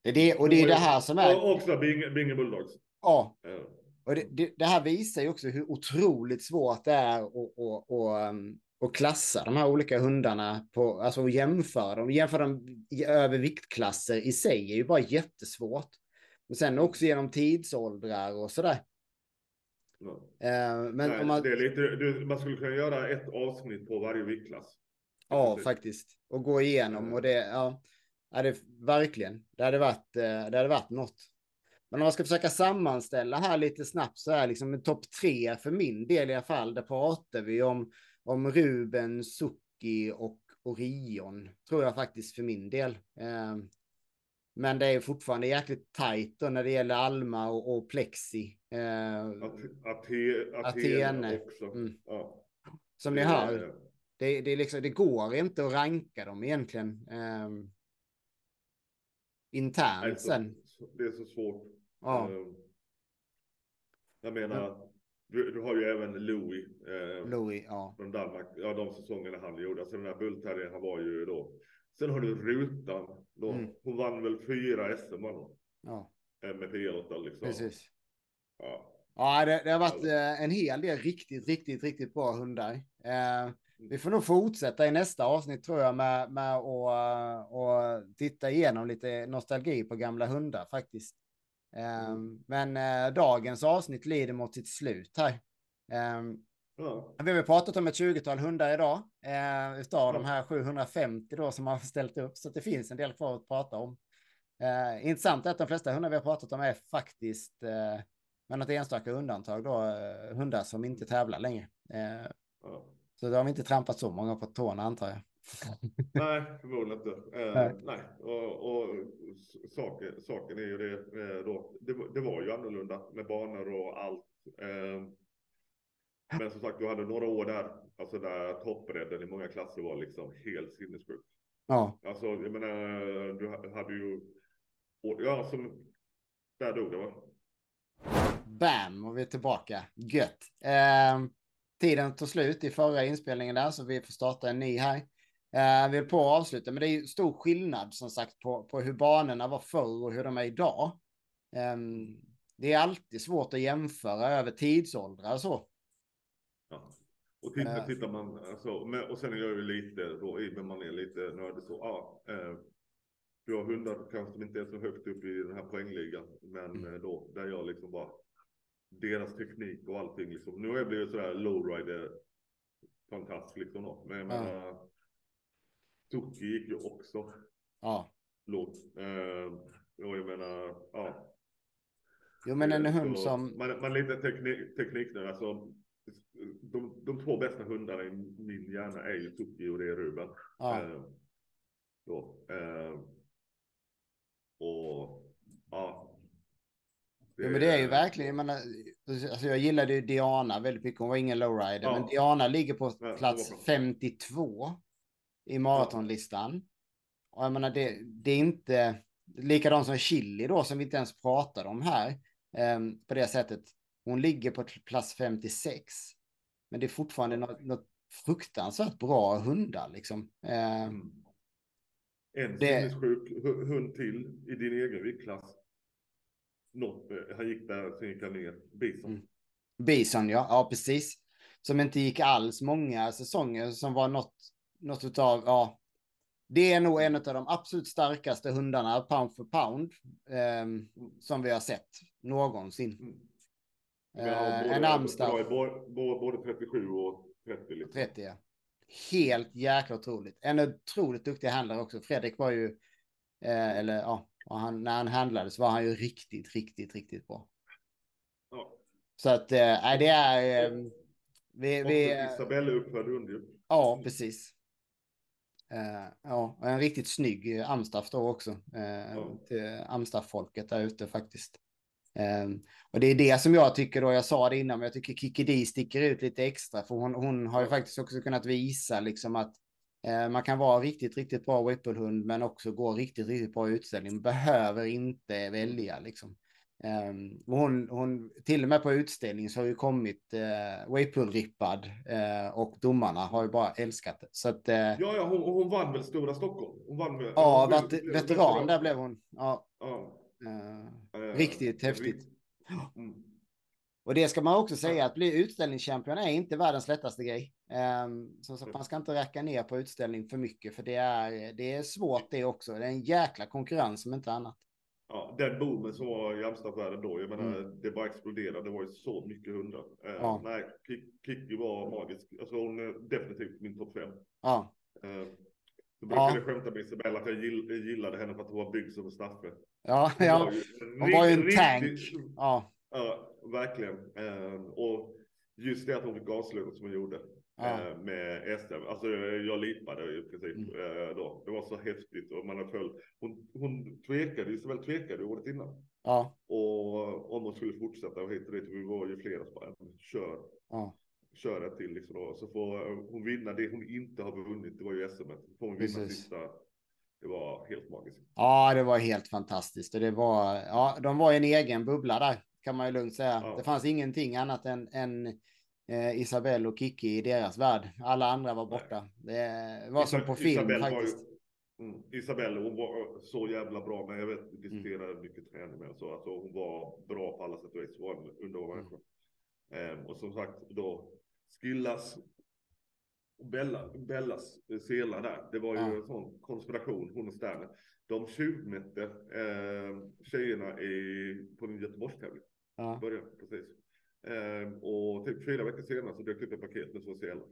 Det det, och det är det här som är. Och också Binge, Binge Bulldogs. Ja. Och det, det, det, här visar ju också hur otroligt svårt det är att, att, att, um, och klassa de här olika hundarna på, alltså och jämföra dem, jämföra dem över viktklasser i sig är ju bara jättesvårt. Men sen också genom tidsåldrar och sådär. Ja. Uh, men Nej, man... Det är lite, du, man skulle kunna göra ett avsnitt på varje viktklass. Ja, faktiskt. Och gå igenom och det, ja, är det verkligen, det hade varit, eh, det hade varit något. Men om man ska försöka sammanställa här lite snabbt så är liksom topp tre för min del i alla fall. Där pratar vi om om Ruben, Suki och Orion, tror jag faktiskt för min del. Ehm, men det är fortfarande jäkligt tajt när det gäller Alma och, och Plexi. Ehm, Ate, Atene också. Mm. Ja. Som ni hör, det, det, liksom, det går inte att ranka dem egentligen. Um, internt sen. Det är så svårt. Ja. Jag menar, du, du, har ju även Louis. Eh, Louis, ja. Från Danmark. Ja, de säsongerna han gjorde. Alltså den där Bullterriern, han var ju då. Sen har du Rutan. Då. Mm. Hon vann väl fyra SM Ja. Eh, med P8 liksom. Precis. Ja. Ja, det, det har varit alltså. en hel del riktigt, riktigt, riktigt bra hundar. Eh, mm. vi får nog fortsätta i nästa avsnitt tror jag med, med att och titta igenom lite nostalgi på gamla hundar faktiskt. Mm. Ehm, men uh, dagens avsnitt lider mot sitt slut här. Um, ja. Vi har pratat om ett 20-tal hundar idag, uh, utav ja. de här 750 då som har ställt upp, så det finns en del kvar att prata om. Uh, intressant är att de flesta hundar vi har pratat om är faktiskt, uh, med något enstaka undantag då, uh, hundar som inte tävlar längre. Ja. Så då har vi inte trampat så många på tårna antar jag. nej, förmodligen inte. Eh, nej. nej. Och, och saken, saken är ju det eh, då. Det, det, var ju annorlunda med banor och allt. Eh, men som sagt, du hade några år där, alltså där toppbredden i många klasser var liksom helt sinnessjuk. Ja. Alltså, jag menar, du hade ju, ja, som, där dog det va? Bam, och vi är tillbaka. Gött. Eh, tiden tog slut i förra inspelningen där, så vi får starta en ny här. Eh, vi är på att avsluta, men det är stor skillnad som sagt på, på hur banorna var förr och hur de är idag. Eh, det är alltid svårt att jämföra över tidsåldrar och så. Ja. Och tittar, uh, tittar man, alltså, och sen är jag ju lite då, i man är lite nördig så, ja, eh, du har hundar kanske som inte är så högt upp i den här poängligan, men mm. Eh, då, där jag liksom bara, deras teknik och allting liksom, nu har jag blivit sådär lowrider fantast liksom då, men jag menar, Tuki gick ju också Ja. Lågt. Eh, och jag menar, ja. Jo, men en hund som... Man, man lite teknik, teknik nu, alltså. De, de två bästa hundarna i min hjärna är ju Tuki och det är Ruben. Ja. Eh, då, eh, och ja. Det, ja, men det är ju verkligen, jag menar, alltså jag gillade ju Diana väldigt mycket, hon var ingen lowrider, ja. men Diana ligger på plats 52 i maratonlistan. Och jag menar, det, det är inte likadant som Chili då, som vi inte ens pratade om här, eh, på det sättet. Hon ligger på plats 56. Men det är fortfarande något, något fruktansvärt bra hundar liksom. Eh. En sinnessjuk hund till i din egen viktklass. Något, eh, han gick där, sen gick han ner. Bison. Mm. Bison, ja. Ja, precis. Som inte gick alls många säsonger, som var något, något utav, ja. Det är nog en av de absolut starkaste hundarna, pound för pound, eh, som vi har sett någonsin. Mm. Eh, både, en Amstaff. Både, både 37 och 30. Liksom. 30, ja. Helt jäkla otroligt. En otroligt duktig handlare också. Fredrik var ju, eh, eller ja, han, när han handlade så var han ju riktigt, riktigt, riktigt bra. Ja. Så att, eh, det är... Eh, vi, vi, Isabelle uppfödd hund Ja, precis. Uh, ja, en riktigt snygg Amstaff då också. Till Amstaff-folket där ute faktiskt. Um, och det är det som jag tycker då, jag sa det innan, men jag tycker Kikki Di sticker ut lite extra, för hon, hon har ju faktiskt också kunnat visa liksom att uh, man kan vara riktigt, riktigt bra whipplehund, men också gå riktigt, riktigt bra utställning. Behöver inte välja liksom. Um, hon, hon, till och med på utställning så har ju kommit uh, Waypool-rippad uh, och domarna har ju bara älskat det. Så att, uh, ja, ja hon, hon vann väl Stora Stockholm? Hon vann med, ja, vet, veteran, veteran där blev hon. Ja. ja. Uh, riktigt häftigt. Mm. Och det ska man också säga, att bli utställningschampion är inte världens lättaste grej. Um, så, så man ska inte räcka ner på utställning för mycket, för det är, det är svårt det också. Det är en jäkla konkurrens som inte annat. Ja, den boomen som var i Amsterdam då, jag menar, mm. det bara exploderade. Det var ju så mycket hundar. Uh, ja. Nej, Kikki var magisk. Alltså hon är definitivt min topp fem. Ja. Uh, så brukade jag skämta med Isabella att jag gillade henne för att hon var byggd som en Staffe. Ja, hon ja. Var ju, hon var ju en tank. Ja. ja, verkligen. Uh, och just det att hon fick gaslugn som hon gjorde. Ja. Uh, med SM. Alltså jag lipade i princip mm. uh, då. Det var så häftigt och man har följt. Hon, hon tvekade, Isabel tvekade året innan. Ja. Och om hon skulle fortsätta och hit och dit. Vi var ju flera som bara, kör. Ja kör ett till liksom då. Så får hon vinna det hon inte har vunnit. Det var ju SM. Får hon vinna Precis. sista. Det var helt magiskt. Ja, det var helt fantastiskt och det var. Ja, de var i en egen bubbla där kan man ju lugnt säga. Ja. Det fanns ingenting annat än, än eh, Isabelle och Kiki i deras värld. Alla andra var borta. Det var som på film Isabel faktiskt. Ju, mm, Isabelle, hon var så jävla bra, men jag vet, vi diskuterade mm. mycket träning med så. Alltså, hon var bra på alla sätt och vis. Hon var en underbar människa. Mm. Um, och som sagt, då Skillas Bella, Bellas selar där. Det var ju ja. en sån konspiration, hon och Sterner. De tjuvmätte eh, tjejerna i, på en Göteborgstävling. Ja. Början, precis. Eh, och typ fyra veckor senare så dök det upp ett paket med två selar.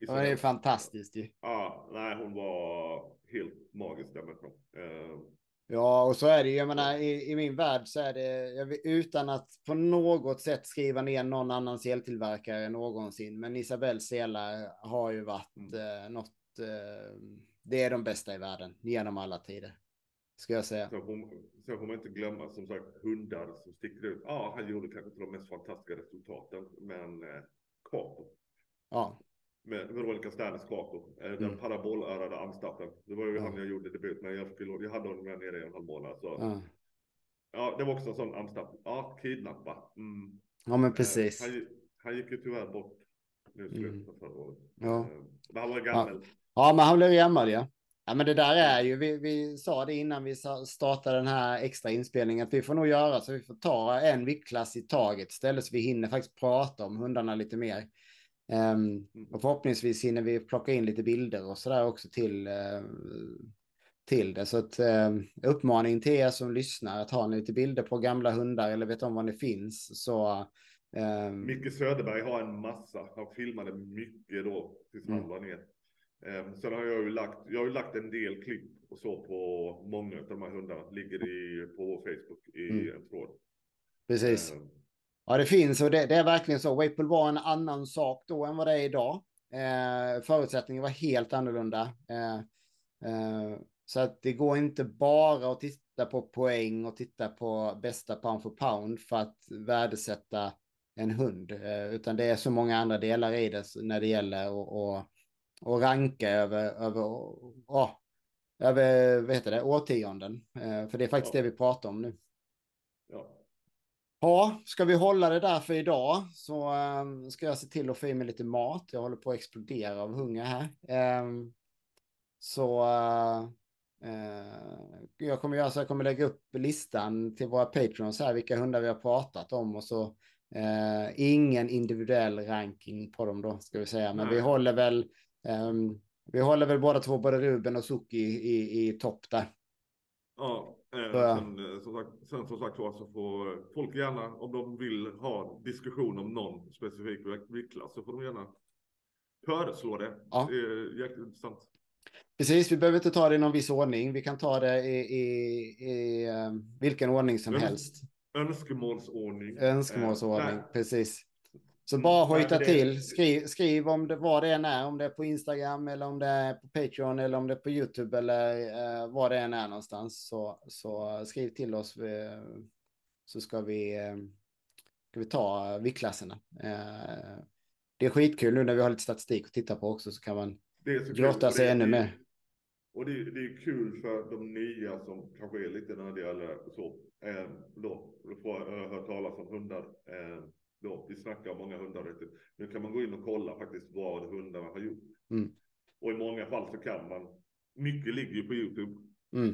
Det är fantastiskt ju. Ja, nej, hon var helt magisk den människan. Eh, Ja, och så är det ju. Jag menar, i, i min värld så är det utan att på något sätt skriva ner någon annan seltillverkare någonsin. Men Isabelle Sela har ju varit mm. eh, något. Eh, det är de bästa i världen genom alla tider. Ska jag säga. Så får, så får man inte glömma som sagt hundar som sticker ut. Ja, han gjorde kanske inte de mest fantastiska resultaten, men eh, Cato. Ja med Veronica Sternes Cato, eh, den mm. parabolörade amstaffen. Det var ju ja. han jag gjorde debut med. Jag, skulle, jag hade honom med nere i en halv månad. Så. Ja. ja, det var också en sån amstaff. Ja, kidnappa. Mm. Ja, men precis. Eh, han, han, gick ju tyvärr bort nu slutet mm. förra året. Ja. Eh, men han var gammal. Ja. ja, men han blev gammal, ja. Ja, men det där är ju, vi, vi sa det innan vi startade den här extra inspelningen, att vi får nog göra så vi får ta en viktklass i taget istället så vi hinner faktiskt prata om hundarna lite mer. Um, och förhoppningsvis hinner vi plocka in lite bilder och så där också till, uh, till det. Så att uh, uppmaning till er som lyssnar att ha lite bilder på gamla hundar eller vet om var det finns. Så, um... Micke Söderberg har en massa. Han filmade mycket då tills han mm. var ner. Eh, sen har jag ju lagt, jag har ju lagt en del klipp och så på många av de här hundarna. Ligger i, på Facebook i mm. en tråd. Precis. Eh. Ja, det finns och det, det är verkligen så. Waple var en annan sak då än vad det är idag. Eh, förutsättningen var helt annorlunda. Eh, eh, så att det går inte bara att titta på poäng och titta på bästa pound for pound för att värdesätta en hund, eh, utan det är så många andra delar i det när det gäller att och ranka över, över, oh, över vad heter det, årtionden. Eh, för det är faktiskt ja. det vi pratar om nu. Ja. Ja, ska vi hålla det där för idag så um, ska jag se till att få i mig lite mat. Jag håller på att explodera av hunger här. Um, så uh, uh, jag kommer göra så jag kommer lägga upp listan till våra patrons här, vilka hundar vi har pratat om och så uh, ingen individuell ranking på dem då, ska vi säga. Men Nej. vi håller väl um, vi håller väl båda två, både Ruben och Suki i, i topp där. Ja, eh, sen, eh, som sagt, sen som sagt så får folk gärna, om de vill ha diskussion om någon specifik viktklass, så får de gärna föreslå det. Ja. Det är jäkligt intressant. Precis, vi behöver inte ta det i någon viss ordning. Vi kan ta det i, i, i um, vilken ordning som Öns helst. Önskemålsordning. Önskemålsordning, äh, precis. Så mm. bara hojta till. Skriv, skriv om det, vad det än är, om det är på Instagram eller om det är på Patreon eller om det är på YouTube eller eh, vad det än är någonstans. Så, så skriv till oss så ska vi, eh, ska vi ta viktklasserna. Eh, det är skitkul nu när vi har lite statistik att titta på också så kan man grotta sig ännu mer. Och det, det, är kul för de nya som kanske är lite nördiga eller så. Eh, då, då får jag höra talas om hundar. Eh, snackar om många hundar. Nu kan man gå in och kolla faktiskt vad hundarna har gjort. Mm. Och i många fall så kan man. Mycket ligger ju på YouTube. Mm.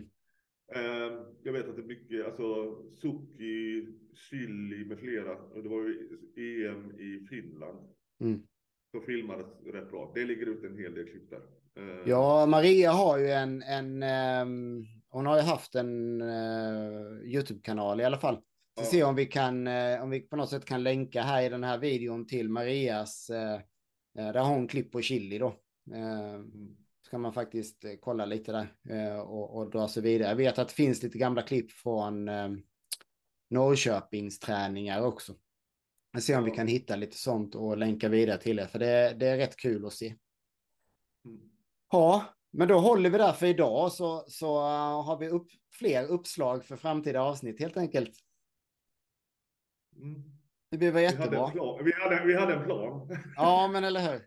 Uh, jag vet att det är mycket, alltså Suki, Chili med flera. Och det var ju EM i Finland. Mm. Som filmades rätt bra. Det ligger ut en hel del klipp där. Uh, ja, Maria har ju en, en um, hon har ju haft en uh, YouTube-kanal i alla fall. Så ja. se om vi kan, eh, om vi på något sätt kan länka här i den här videon till Marias, eh, eh, där hon klipp på chili då. Så kan man faktiskt kolla lite där och, och dra sig vidare. Jag vet att det finns lite gamla klipp från Norrköpings träningar också. Jag ser om vi kan hitta lite sånt och länka vidare till det, för det, det är rätt kul att se. Mm. Ja, men då håller vi där för idag så, så har vi upp, fler uppslag för framtida avsnitt helt enkelt. Mm. Det väl jättebra. Vi hade, vi, hade, vi hade en plan. Ja, men eller hur?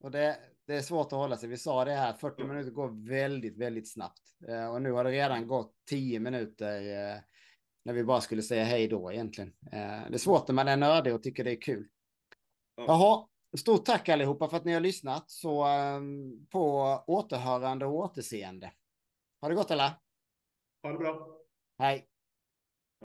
Och det, det är svårt att hålla sig. Vi sa det här, 40 mm. minuter går väldigt, väldigt snabbt. Eh, och nu har det redan gått 10 minuter eh, när vi bara skulle säga hej då egentligen. Eh, det är svårt när man är nördig och tycker det är kul. Ja. Jaha, stort tack allihopa för att ni har lyssnat. Så ehm, på återhörande och återseende. Ha det gott alla. Ha det bra. Hej.